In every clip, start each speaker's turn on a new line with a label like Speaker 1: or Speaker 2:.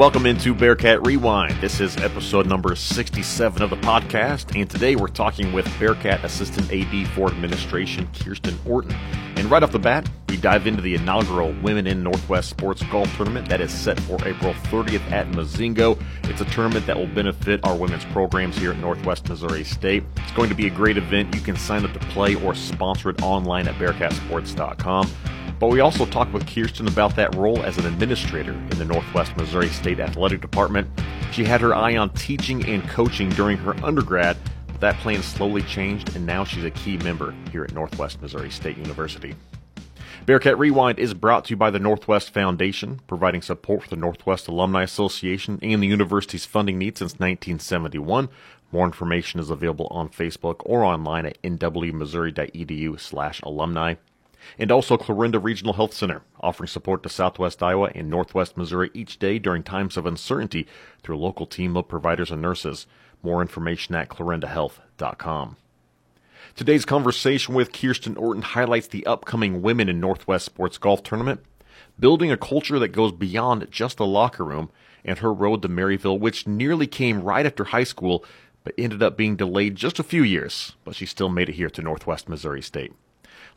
Speaker 1: Welcome into Bearcat Rewind. This is episode number 67 of the podcast, and today we're talking with Bearcat Assistant AD for Administration, Kiersten Orton. And right off the bat, we dive into the inaugural Women in Northwest Sports Golf Tournament that is set for April 30th at Mozingo. It's a tournament that will benefit our women's programs here at Northwest Missouri State. It's going to be a great event. You can sign up to play or sponsor it online at bearcatsports.com. But we also talked with Kiersten about that role as an administrator in the Northwest Missouri State Athletic Department. She had her eye on teaching and coaching during her undergrad, but that plan slowly changed, and now she's a key member here at Northwest Missouri State University. Bearcat Rewind is brought to you by the Northwest Foundation, providing support for the Northwest Alumni Association and the university's funding needs since 1971. More information is available on Facebook or online at nwmissouri.edu slash alumni and also Clarinda Regional Health Center, offering support to Southwest Iowa and Northwest Missouri each day during times of uncertainty through a local team of providers and nurses. More information at clarindahealth.com. Today's conversation with Kiersten Orton highlights the upcoming Women in Northwest Sports Golf Tournament, building a culture that goes beyond just the locker room, and her road to Maryville, which nearly came right after high school, but ended up being delayed just a few years. But she still made it here to Northwest Missouri State.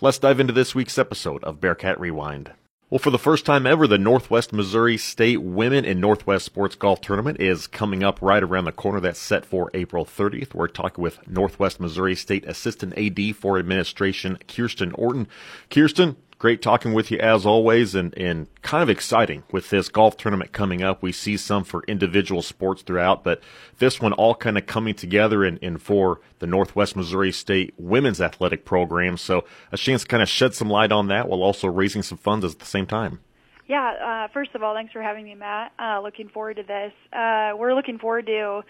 Speaker 1: Let's dive into this week's episode of Bearcat Rewind. Well, for the first time ever, the Northwest Missouri State Women in Northwest Sports Golf Tournament is coming up right around the corner. That's set for April 30th. We're talking with Northwest Missouri State Assistant AD for Administration, Kiersten Orton. Kiersten, Great talking with you as always, and, and kind of exciting with this golf tournament coming up. We see some for individual sports throughout, but this one all kind of coming together and, for the Northwest Missouri State women's athletic program. So a chance to kind of shed some light on that while also raising some funds at the same time.
Speaker 2: Yeah, uh, first of all, thanks for having me, Matt. Uh, looking forward to this. Uh, we're looking forward to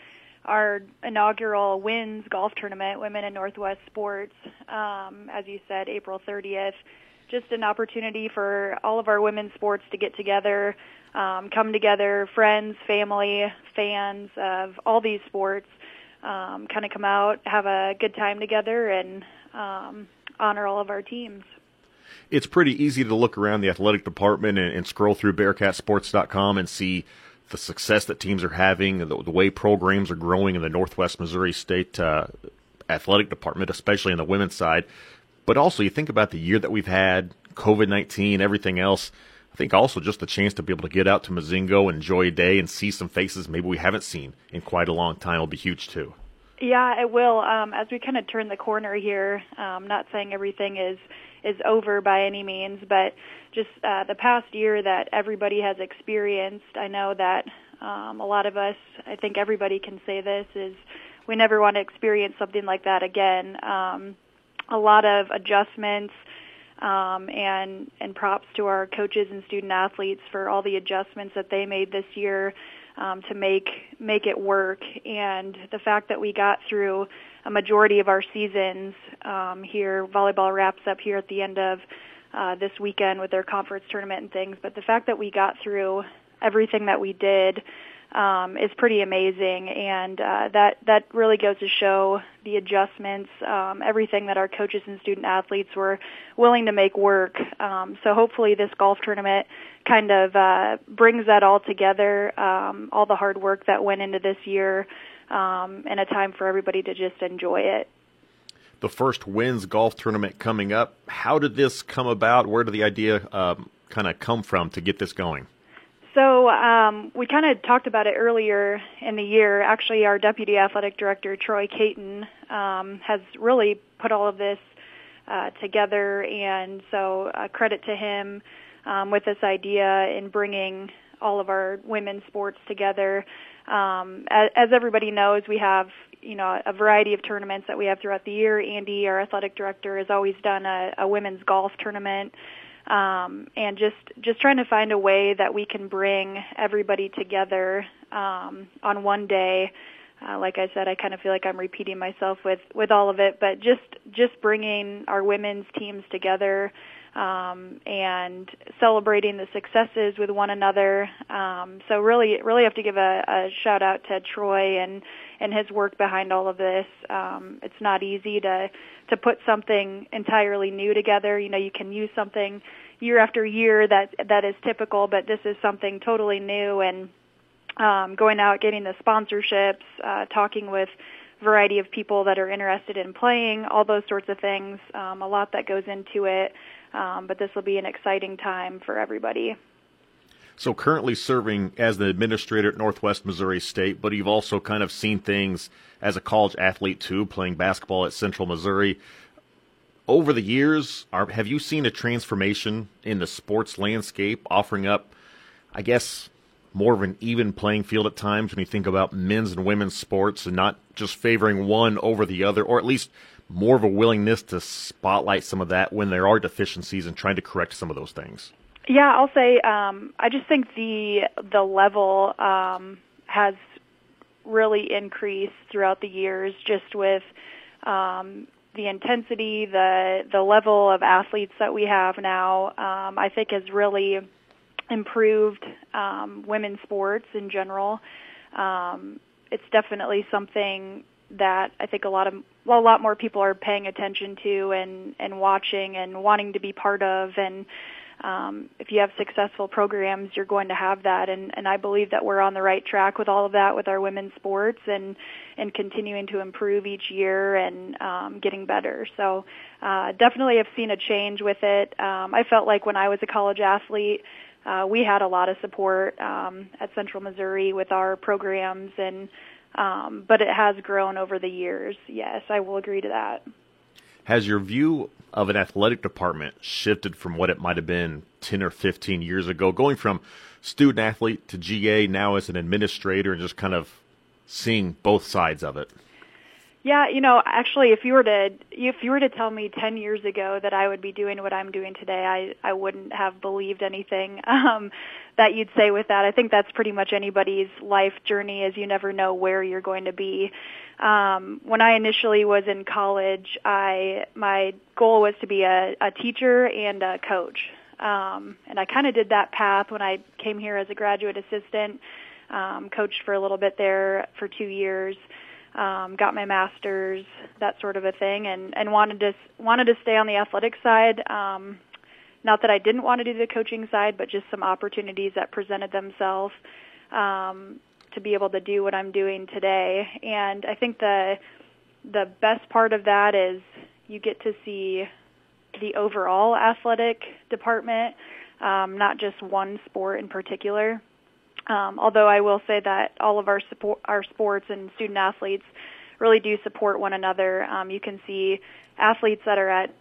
Speaker 2: our inaugural WINS golf tournament, Women in Northwest Sports, um, as you said, April 30th just an opportunity for all of our women's sports to get together, um, come together, friends, family, fans of all these sports, um, kind of come out, have a good time together, and um, honor all of our teams.
Speaker 1: It's pretty easy to look around the athletic department and, and scroll through BearcatSports.com and see the success that teams are having, the, the way programs are growing in the Northwest Missouri State uh, athletic department, especially on the women's side. But also, you think about the year that we've had, COVID 19, everything else. I think also just the chance to be able to get out to Mozingo, enjoy a day and see some faces maybe we haven't seen in quite a long time will be huge too.
Speaker 2: Yeah, it will. Um, as we kind of turn the corner here, um, not saying everything is is over by any means, but just uh, the past year that everybody has experienced, I know that um, a lot of us, I think everybody can say this, is we never want to experience something like that again. Um, a lot of adjustments um, and and props to our coaches and student athletes for all the adjustments that they made this year um, to make make it work. And the fact that we got through a majority of our seasons um, here, volleyball wraps up here at the end of uh, this weekend with their conference tournament and things. But the fact that we got through everything that we did um, is pretty amazing, and uh, that that really goes to show the adjustments, um, everything that our coaches and student athletes were willing to make work. Um, so hopefully, this golf tournament kind of uh, brings that all together, um, all the hard work that went into this year, um, and a time for everybody to just enjoy it.
Speaker 1: The first WINS golf tournament coming up. How did this come about? Where did the idea um, kind of come from to get this going?
Speaker 2: So um, we kind of talked about it earlier in the year. Actually, our deputy athletic director Troy Caton um, has really put all of this uh, together, and so uh, credit to him um, with this idea in bringing all of our women's sports together. Um, as, as everybody knows, we have you know a variety of tournaments that we have throughout the year. Andy, our athletic director, has always done a, a women's golf tournament um, and just just trying to find a way that we can bring everybody together um, on one day. Uh, like I said, I kind of feel like I'm repeating myself with with all of it, but just just bringing our women's teams together um, and celebrating the successes with one another. Um, so really, really have to give a, a shout out to Troy and and his work behind all of this. Um, it's not easy to to put something entirely new together. You know, you can use something year after year that that is typical, but this is something totally new and um, going out, getting the sponsorships, uh, talking with variety of people that are interested in playing, all those sorts of things. Um, a lot that goes into it, um, but this will be an exciting time for everybody.
Speaker 1: So, currently serving as the administrator at Northwest Missouri State, but you've also kind of seen things as a college athlete too, playing basketball at Central Missouri. Over the years, are, have you seen a transformation in the sports landscape, offering up, I guess, more of an even playing field at times when you think about men's and women's sports and not just favoring one over the other, or at least more of a willingness to spotlight some of that when there are deficiencies and trying to correct some of those things?
Speaker 2: Yeah, I'll say um, I just think the the level um, has really increased throughout the years, just with um, the intensity, the the level of athletes that we have now. Um, I think has really improved um, women's sports in general. Um, it's definitely something that I think a lot of well, a lot more people are paying attention to and and watching and wanting to be part of and um, if you have successful programs, you're going to have that, and, and I believe that we're on the right track with all of that with our women's sports and and continuing to improve each year and um, getting better. So uh, definitely, have seen a change with it. Um, I felt like when I was a college athlete, uh, we had a lot of support um, at Central Missouri with our programs, and um, but it has grown over the years. Yes, I will agree to that.
Speaker 1: Has your view of an athletic department shifted from what it might have been 10 or 15 years ago, going from student athlete to GA now as an administrator and just kind of seeing both sides of it?
Speaker 2: Yeah, you know, actually, if you were to if you were to tell me ten years ago that I would be doing what I'm doing today, I I wouldn't have believed anything um, that you'd say with that. I think that's pretty much anybody's life journey, is you never know where you're going to be. Um, when I initially was in college, I my goal was to be a, a teacher and a coach, um, and I kind of did that path when I came here as a graduate assistant. Um, coached for a little bit there for two years um, got my master's, that sort of a thing, and and wanted to wanted to stay on the athletic side. Um, not that I didn't want to do the coaching side, but just some opportunities that presented themselves um, to be able to do what I'm doing today. And I think the the best part of that is you get to see the overall athletic department, um, not just one sport in particular. Um, although I will say that all of our support, our sports and student athletes really do support one another. Um, you can see athletes that are at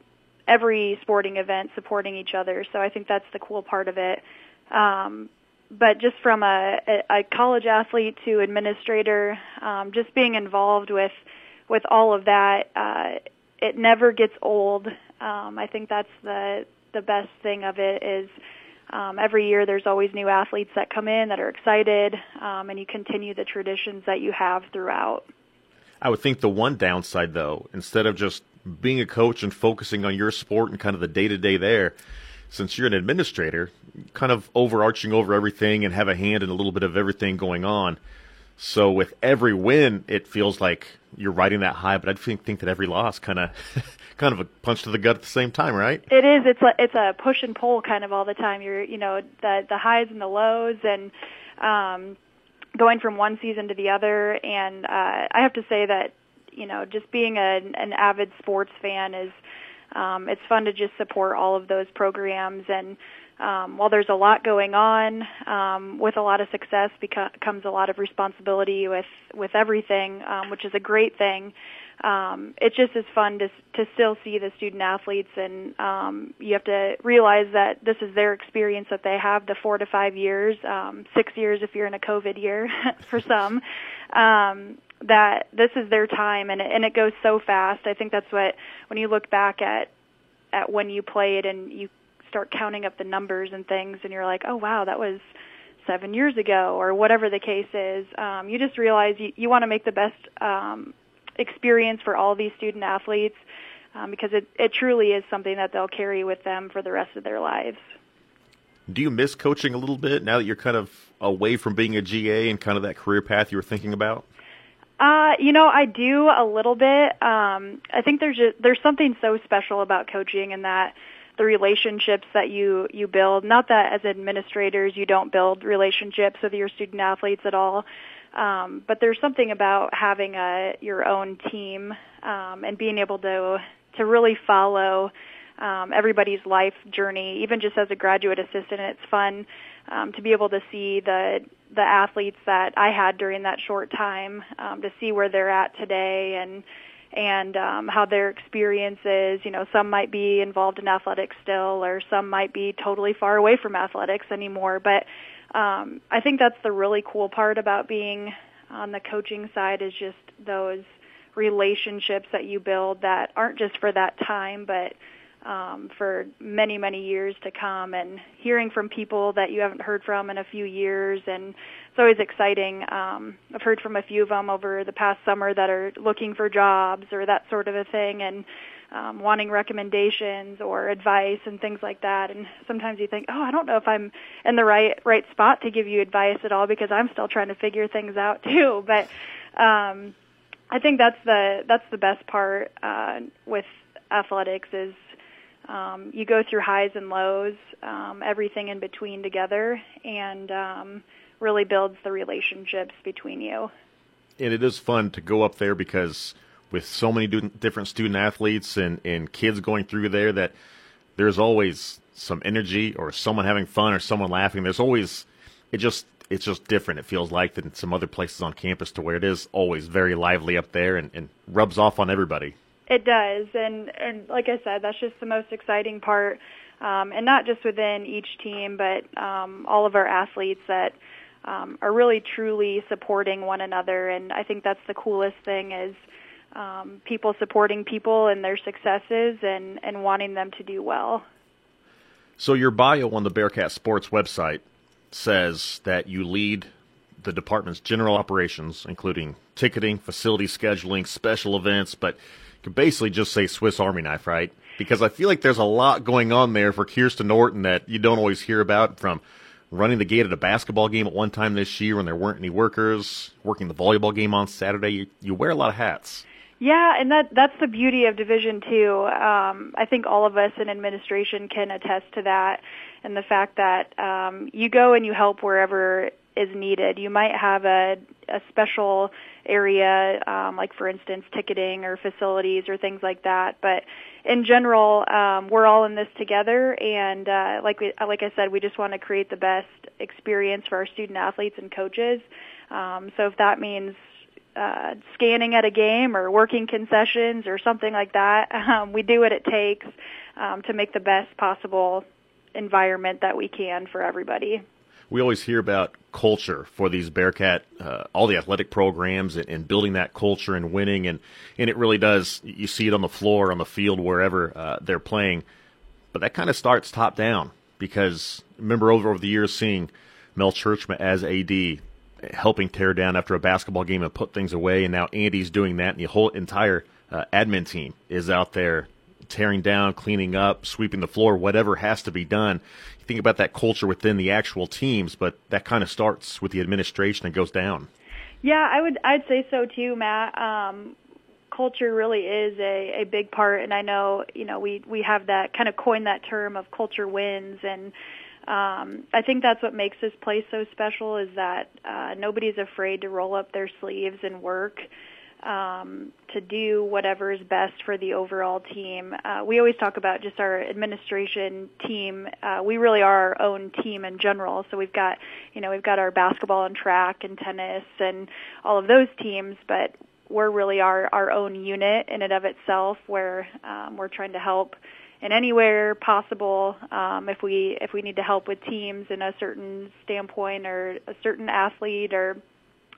Speaker 2: every sporting event supporting each other. So I think that's the cool part of it. Um, but just from a, a college athlete to administrator, um, just being involved with with all of that, uh, it never gets old. Um, I think that's the the best thing of it is um, every year there's always new athletes that come in that are excited, um, and you continue the traditions that you have throughout.
Speaker 1: I would think the one downside, though, instead of just being a coach and focusing on your sport and kind of the day to day there, since you're an administrator, kind of overarching over everything and have a hand in a little bit of everything going on. So with every win, it feels like you're riding that high, but I think think that every loss kind of kind of a punch to the gut at the same time, right?
Speaker 2: It is. It's a it's a push and pull kind of all the time. You're you know the the highs and the lows and um, going from one season to the other. And uh, I have to say that you know just being a, an avid sports fan is um, it's fun to just support all of those programs and um, while there's a lot going on, um, with a lot of success comes a lot of responsibility with with everything, um, which is a great thing. Um, it just is fun to to still see the student athletes, and um, you have to realize that this is their experience that they have the four to five years, um, six years if you're in a COVID year for some. Um, that this is their time, and it, and it goes so fast. I think that's what when you look back at at when you played and you start counting up the numbers and things, and you're like, oh wow, that was seven years ago, or whatever the case is. Um, you just realize you, you want to make the best um, experience for all these student athletes um, because it, it truly is something that they'll carry with them for the rest of their lives.
Speaker 1: Do you miss coaching a little bit now that you're kind of away from being a GA and kind of that career path you were thinking about?
Speaker 2: Uh, you know, I do a little bit. Um, I think there's just, there's something so special about coaching in that the relationships that you you build. Not that as administrators you don't build relationships with your student athletes at all, um, but there's something about having a your own team um, and being able to to really follow um, everybody's life journey. Even just as a graduate assistant, it's fun um, to be able to see the the athletes that I had during that short time, um, to see where they're at today and and um, how their experience is. You know, some might be involved in athletics still, or some might be totally far away from athletics anymore. But um, I think that's the really cool part about being on the coaching side is just those relationships that you build that aren't just for that time, but um, for many, many years to come, and hearing from people that you haven't heard from in a few years, and it's always exciting. Um, I've heard from a few of them over the past summer that are looking for jobs or that sort of a thing, and um, wanting recommendations or advice and things like that. And sometimes you think, oh, I don't know if I'm in the right right spot to give you advice at all because I'm still trying to figure things out too. But um, I think that's the that's the best part uh, with athletics is um, you go through highs and lows, um, everything in between together, and um, really builds the relationships between you.
Speaker 1: And it is fun to go up there because with so many different student athletes and, and kids going through there that there's always some energy or someone having fun or someone laughing. There's always it just it's just different. It feels like than some other places on campus to where it is always very lively up there and, and rubs off on everybody.
Speaker 2: It does, and and like I said, that's just the most exciting part, um, and not just within each team, but um, all of our athletes that um, are really truly supporting one another. And I think that's the coolest thing is um, people supporting people and their successes and and wanting them to do well.
Speaker 1: So your bio on the Bearcat Sports website says that you lead the department's general operations, including ticketing, facility scheduling, special events, but could basically just say Swiss Army knife, right? Because I feel like there's a lot going on there for Kiersten Orton that you don't always hear about from running the gate at a basketball game at one time this year when there weren't any workers, working the volleyball game on Saturday. You, you wear a lot of hats.
Speaker 2: Yeah, and that that's the beauty of Division Two. Um, I think all of us in administration can attest to that, and the fact that um, you go and you help wherever is needed. You might have a a special area, um, like for instance, ticketing or facilities or things like that. But in general, um, we're all in this together, and uh, like we, like I said, we just want to create the best experience for our student athletes and coaches. Um, so if that means uh, scanning at a game or working concessions or something like that, um, we do what it takes um, to make the best possible environment that we can for everybody
Speaker 1: we always hear about culture for these Bearcat, uh, all the athletic programs, and, and, building that culture and winning, and and it really does. You see it on the floor, on the field, wherever uh, they're playing, but that kind of starts top down because remember over over the years seeing Mel Tjeerdsma as AD helping tear down after a basketball game and put things away, and now Andy's doing that, and the whole entire uh, admin team is out there tearing down, cleaning up, sweeping the floor, whatever has to be done. You think about that culture within the actual teams, but that kind of starts with the administration and goes down.
Speaker 2: Yeah, I would. I'd say so too, Matt. Um, culture really is a, a big part, and I know you know we we have that kind of coined that term of culture wins, and um, I think that's what makes this place so special is that uh, nobody's afraid to roll up their sleeves and work um, to do whatever is best for the overall team. Uh, we always talk about just our administration team. Uh, we really are our own team in general. So we've got, you know, we've got our basketball and track and tennis and all of those teams, but we're really our our own unit in and of itself, where um, we're trying to help in anywhere possible um, if we if we need to help with teams in a certain standpoint or a certain athlete or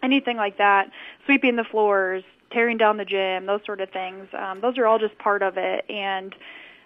Speaker 2: anything like that, sweeping the floors, tearing down the gym, those sort of things. Um, those are all just part of it, and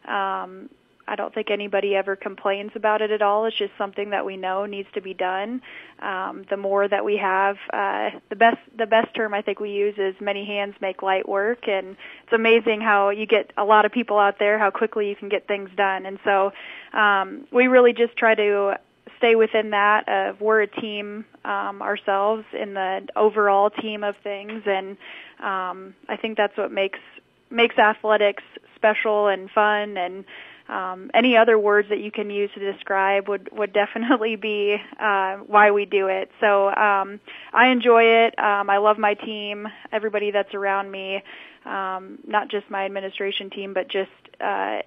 Speaker 2: um, I don't think anybody ever complains about it at all. It's just something that we know needs to be done. Um, the more that we have, uh, the best the best term I think we use is many hands make light work, and it's amazing how you get a lot of people out there, how quickly you can get things done. And so um, we really just try to stay within that of we're a team um, ourselves in the overall team of things, and um, I think that's what makes makes athletics special and fun and um, any other words that you can use to describe would would definitely be uh, why we do it. So um, I enjoy it. Um, I love my team, everybody that's around me, um, not just my administration team, but just uh,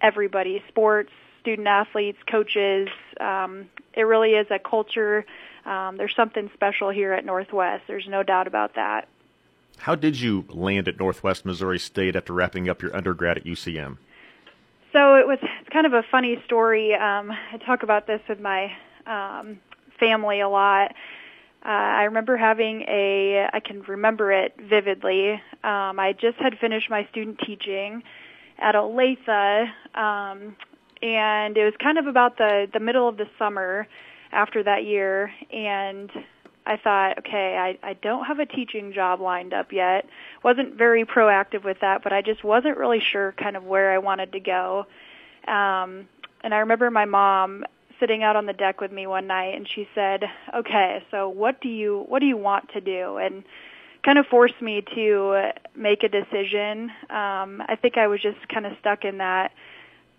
Speaker 2: everybody, sports, student athletes, coaches. Um, it really is a culture. Um, there's something special here at Northwest. There's no doubt about that.
Speaker 1: How did you land at Northwest Missouri State after wrapping up your undergrad at UCM?
Speaker 2: So it was it's kind of a funny story. Um, I talk about this with my um, family a lot. Uh, I remember having a, I can remember it vividly. Um, I just had finished my student teaching at Olathe, um, and it was kind of about the the middle of the summer after that year, and I thought, okay, I, I don't have a teaching job lined up yet. Wasn't very proactive with that, but I just wasn't really sure kind of where I wanted to go. Um, and I remember my mom sitting out on the deck with me one night, and she said, "Okay, so what do you what do you want to do?" and kind of forced me to make a decision. Um, I think I was just kind of stuck in that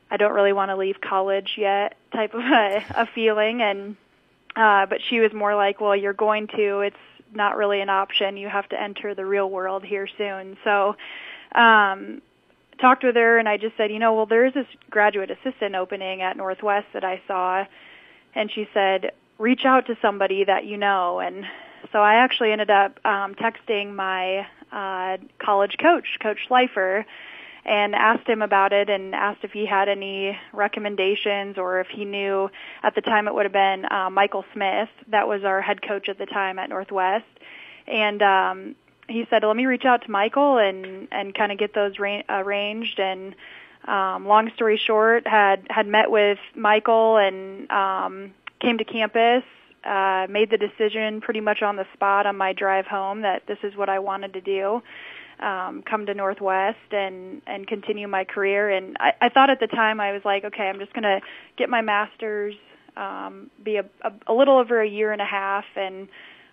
Speaker 2: I don't really want to leave college yet type of a, a feeling, and uh, but she was more like, well, you're going to. It's not really an option. You have to enter the real world here soon. So, um, talked with her and I just said, you know, well, there is this graduate assistant opening at Northwest that I saw. And she said, reach out to somebody that you know. And so I actually ended up um, texting my uh, college coach, Coach Schleifer, and asked him about it and asked if he had any recommendations or if he knew at the time it would have been uh, Michael Smith. That was our head coach at the time at Northwest. And um he said let me reach out to Michael and and kind of get those ra- arranged. And um long story short had had met with Michael and um came to campus uh made the decision pretty much on the spot on my drive home that this is what I wanted to do um, come to Northwest and and continue my career. And I, I thought at the time I was like, okay, I'm just to get my master's, um, be a, a, a little over a year and a half, and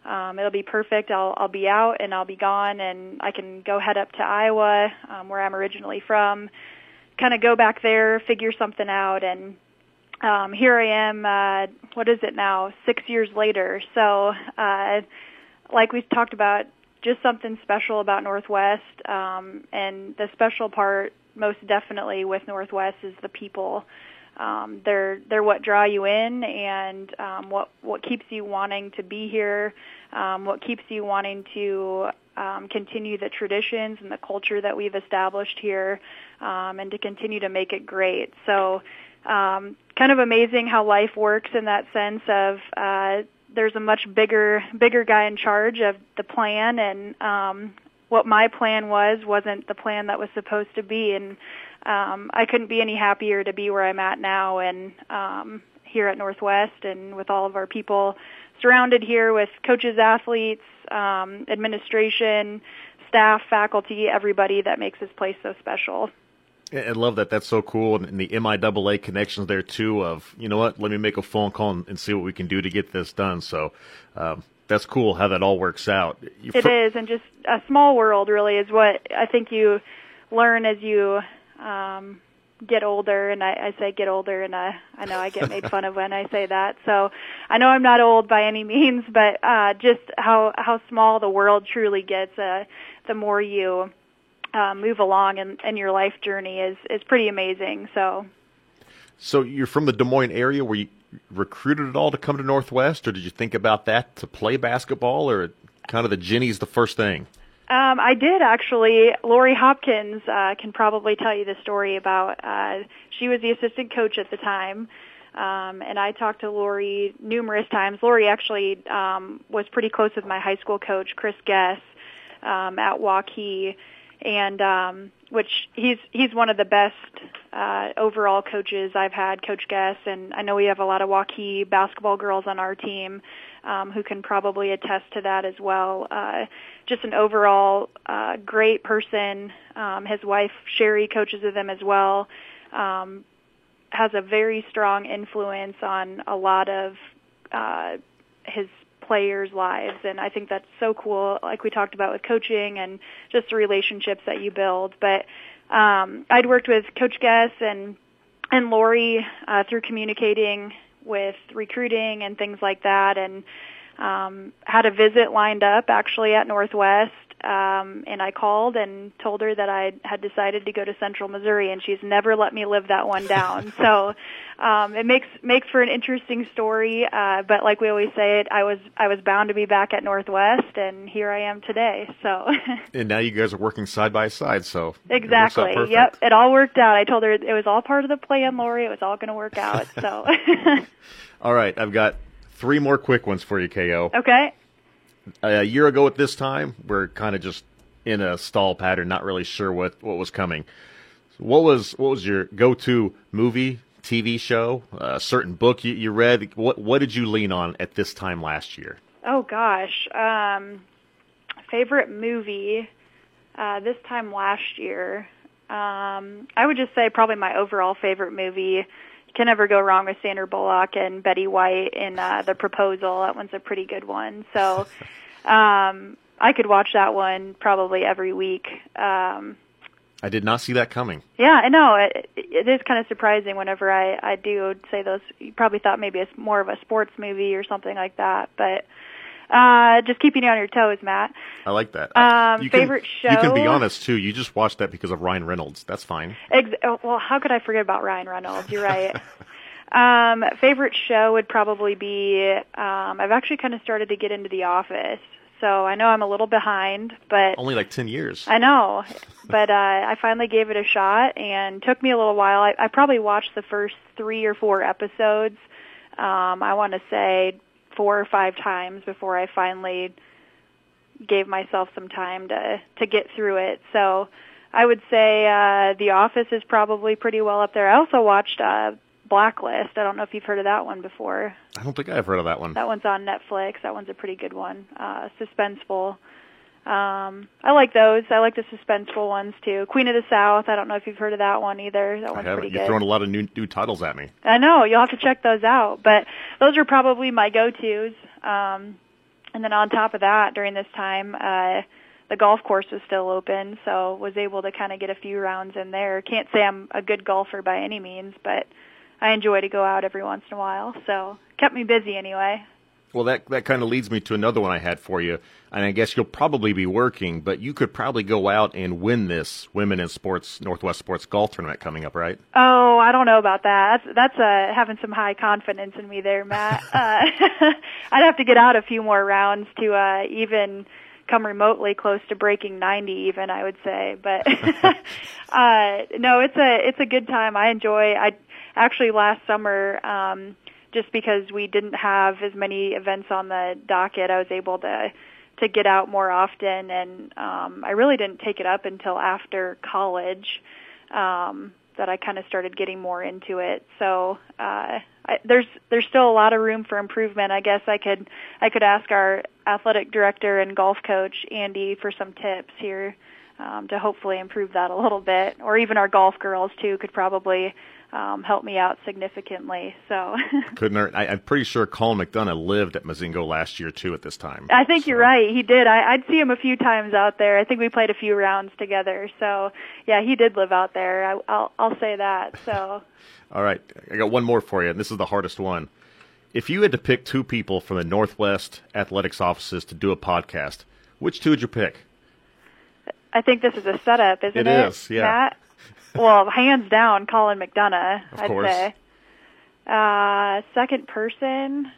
Speaker 2: um, it'll be perfect. I'll I'll be out and I'll be gone, and I can go head up to Iowa, um, where I'm originally from, kind of go back there, figure something out, and um, here I am. Uh, what is it now? Six years later. So, uh, like we talked about just something special about Northwest. Um, and the special part, most definitely with Northwest, is the people. Um, they're they're what draw you in, and um, what what keeps you wanting to be here, um, what keeps you wanting to um, continue the traditions and the culture that we've established here, um, and to continue to make it great. So, um, kind of amazing how life works in that sense of uh, there's a much bigger bigger guy in charge of the plan and um what my plan was wasn't the plan that was supposed to be and um I couldn't be any happier to be where I'm at now and um here at Northwest and with all of our people surrounded here with coaches, athletes, um administration, staff, faculty, everybody that makes this place so special.
Speaker 1: I love that. That's so cool, and the MIAA connections there too. Of you know what, let me make a phone call and, see what we can do to get this done. So um, that's cool how that all works out.
Speaker 2: It For- is, and just a small world really is what I think you learn as you um, get older. And I, I say get older, and I, I know I get made fun of when I say that. So I know I'm not old by any means, but uh, just how how small the world truly gets. Uh, the more you uh, move along in, in your life journey is is pretty amazing. So,
Speaker 1: so you're from the Des Moines area. Were you recruited at all to come to Northwest, or did you think about that to play basketball, or kind of the Jennies the first thing?
Speaker 2: Um, I did actually. Lori Hopkins uh, can probably tell you the story about. Uh, she was the assistant coach at the time. Um, and I talked to Lori numerous times. Lori actually um, was pretty close with my high school coach, Chris Guess, um, at Waukee and um, which he's he's one of the best uh, overall coaches I've had, Coach Guess, and I know we have a lot of Waukee basketball girls on our team um, who can probably attest to that as well. Uh, just an overall uh, great person. Um, his wife Sherry coaches with him as well. Um, has a very strong influence on a lot of uh, his players' lives. And I think that's so cool, like we talked about with coaching and just the relationships that you build. But um, I'd worked with Coach Guess and and Lori uh, through communicating with recruiting and things like that, and um, had a visit lined up actually at Northwest um, and I called and told her that I had decided to go to Central Missouri, and she's never let me live that one down. so um, it makes makes for an interesting story. Uh, but like we always say, it I was I was bound to be back at Northwest, and here I am today. So
Speaker 1: and now you guys are working side by side. So
Speaker 2: exactly,
Speaker 1: it
Speaker 2: yep, it all worked out. I told her it was all part of the plan, Lori. It was all going to work out. So
Speaker 1: all right, I've got three more quick ones for you, Ko.
Speaker 2: Okay
Speaker 1: a year ago at this time, we're kind of just in a stall pattern, not really sure what, what was coming. What was what was your go to movie, TV show, a certain book you, you read? What what did you lean on at this time last year?
Speaker 2: Oh gosh, um, favorite movie uh, this time last year. Um, I would just say probably my overall favorite movie. Can never go wrong with Sandra Bullock and Betty White in uh, The Proposal. That one's a pretty good one. So um, I could watch that one probably every week. Um,
Speaker 1: I did not see that coming.
Speaker 2: Yeah, I know. It, it is kind of surprising whenever I I do say those. You probably thought maybe it's more of a sports movie or something like that, but uh, just keeping you on your toes, Matt.
Speaker 1: I like that.
Speaker 2: Um,
Speaker 1: you
Speaker 2: favorite
Speaker 1: can,
Speaker 2: show.
Speaker 1: You can be honest too. You just watched that because of Ryan Reynolds. That's fine.
Speaker 2: Ex- oh, well, how could I forget about Ryan Reynolds? You're right. um, favorite show would probably be. Um, I've actually kind of started to get into The Office so I know I'm a little behind, but
Speaker 1: only like ten years.
Speaker 2: I know, but uh, I finally gave it a shot, and took me a little while. I, I probably watched the first three or four episodes. Um, I want to say four or five times before I finally gave myself some time to to get through it. So I would say uh, The Office is probably pretty well up there. I also watched uh, Blacklist. I don't know if you've heard of that one before.
Speaker 1: I don't think I've heard of that one.
Speaker 2: That one's on Netflix. That one's a pretty good one. Uh, suspenseful. Um, I like those. I like the suspenseful ones too. Queen of the South. I don't know if you've heard of that one either. That one's pretty
Speaker 1: You're
Speaker 2: good.
Speaker 1: throwing a lot of new new titles at me.
Speaker 2: I know. You'll have to check those out. But those are probably my go-tos. Um, and then on top of that, during this time, uh, the golf course was still open, so was able to kind of get a few rounds in there. Can't say I'm a good golfer by any means, but I enjoy to go out every once in a while. So kept me busy anyway.
Speaker 1: Well, that that kind of leads me to another one I had for you, and I guess you'll probably be working, but you could probably go out and win this Women in Sports Northwest Sports Golf Tournament coming up, right?
Speaker 2: Oh, I don't know about that. That's that's uh, having some high confidence in me there, Matt. uh, I'd have to get out a few more rounds to uh, even come remotely close to breaking 90 even I would say but uh no it's a it's a good time I enjoy I actually last summer um just because we didn't have as many events on the docket I was able to to get out more often. And um I really didn't take it up until after college um that I kind of started getting more into it. So uh I, there's there's still a lot of room for improvement. I guess I could I could ask our athletic director and golf coach Andy for some tips here um, to hopefully improve that a little bit, or even our golf girls too could probably um, help me out significantly. So
Speaker 1: couldn't hurt. I, am pretty sure Colin McDonough lived at Mozingo last year too. At this time,
Speaker 2: I think
Speaker 1: so.
Speaker 2: you're right. He did. I, I'd see him a few times out there. I think we played a few rounds together. So yeah, he did live out there. I, I'll I'll say that. So.
Speaker 1: All right, I got one more for you, and this is the hardest one. If you had to pick two people from the Northwest Athletics offices to do a podcast, which two would you pick?
Speaker 2: I think this is a setup, isn't
Speaker 1: it?
Speaker 2: It
Speaker 1: is, yeah.
Speaker 2: Matt? Well, hands down, Colin McDonough.
Speaker 1: Of
Speaker 2: I'd
Speaker 1: course.
Speaker 2: say. Uh, second person.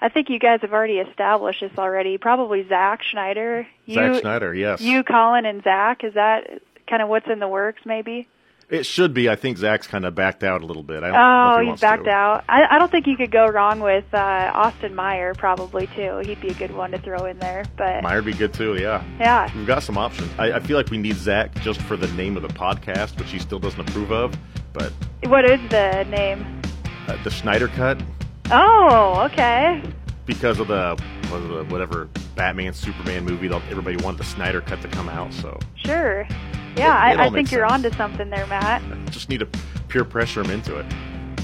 Speaker 2: I think you guys have already established this already. Probably Zach Schneider. You,
Speaker 1: Zach Schneider, yes.
Speaker 2: You, Colin, and Zach. Is that kind of what's in the works? Maybe.
Speaker 1: It should be. I think Zach's kind of backed out a little bit. I don't know if
Speaker 2: Oh,
Speaker 1: he
Speaker 2: he's backed
Speaker 1: to.
Speaker 2: out. I, I don't think you could go wrong with uh, Austin Meyer. Probably too. He'd be a good one to throw in there. But
Speaker 1: Meyer would be good too. Yeah,
Speaker 2: yeah,
Speaker 1: we've got some options. I, I feel like we need Zach just for the name of the podcast, which he still doesn't approve of. But
Speaker 2: what is the name?
Speaker 1: uh, the Schneider cut,
Speaker 2: Oh, okay.
Speaker 1: because of the, what was it, whatever Batman Superman movie, they'll- everybody wanted the Snyder cut to come out. So
Speaker 2: Sure. Yeah,
Speaker 1: it
Speaker 2: I, I think you're
Speaker 1: sense.
Speaker 2: onto something there, Matt.
Speaker 1: just need to peer pressure him into it.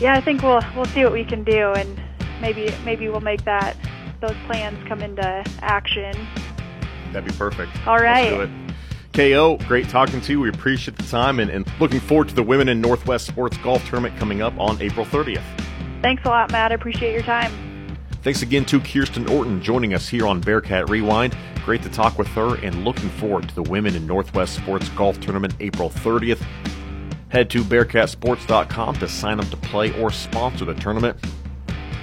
Speaker 2: Yeah, I think we'll we'll see what we can do, and maybe maybe we'll make that those plans come into action.
Speaker 1: That'd be perfect.
Speaker 2: All right.
Speaker 1: It. KO, great talking to you. We appreciate the time and, and looking forward to the Women in Northwest Sports Golf Tournament coming up on April 30th.
Speaker 2: Thanks a lot, Matt. I appreciate your time.
Speaker 1: Thanks again to Kiersten Orton joining us here on Bearcat Rewind. Great to talk with her and looking forward to the Women in Northwest Sports Golf Tournament April 30th. Head to BearcatSports.com to sign up to play or sponsor the tournament.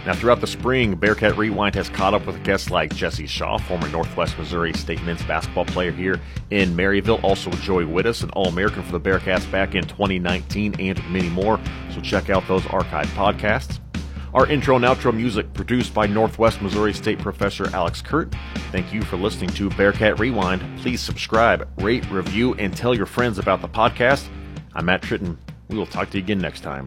Speaker 1: Now, throughout the spring, Bearcat Rewind has caught up with guests like Jesse Shaw, former Northwest Missouri State men's basketball player here in Maryville, also Joey Witthus, an All American for the Bearcats back in 2019, and many more. So check out those archived podcasts. Our intro and outro music produced by Northwest Missouri State professor Alex Kurt. Thank you for listening to Bearcat Rewind. Please subscribe, rate, review, and tell your friends about the podcast. I'm Matt Tritton. We will talk to you again next time.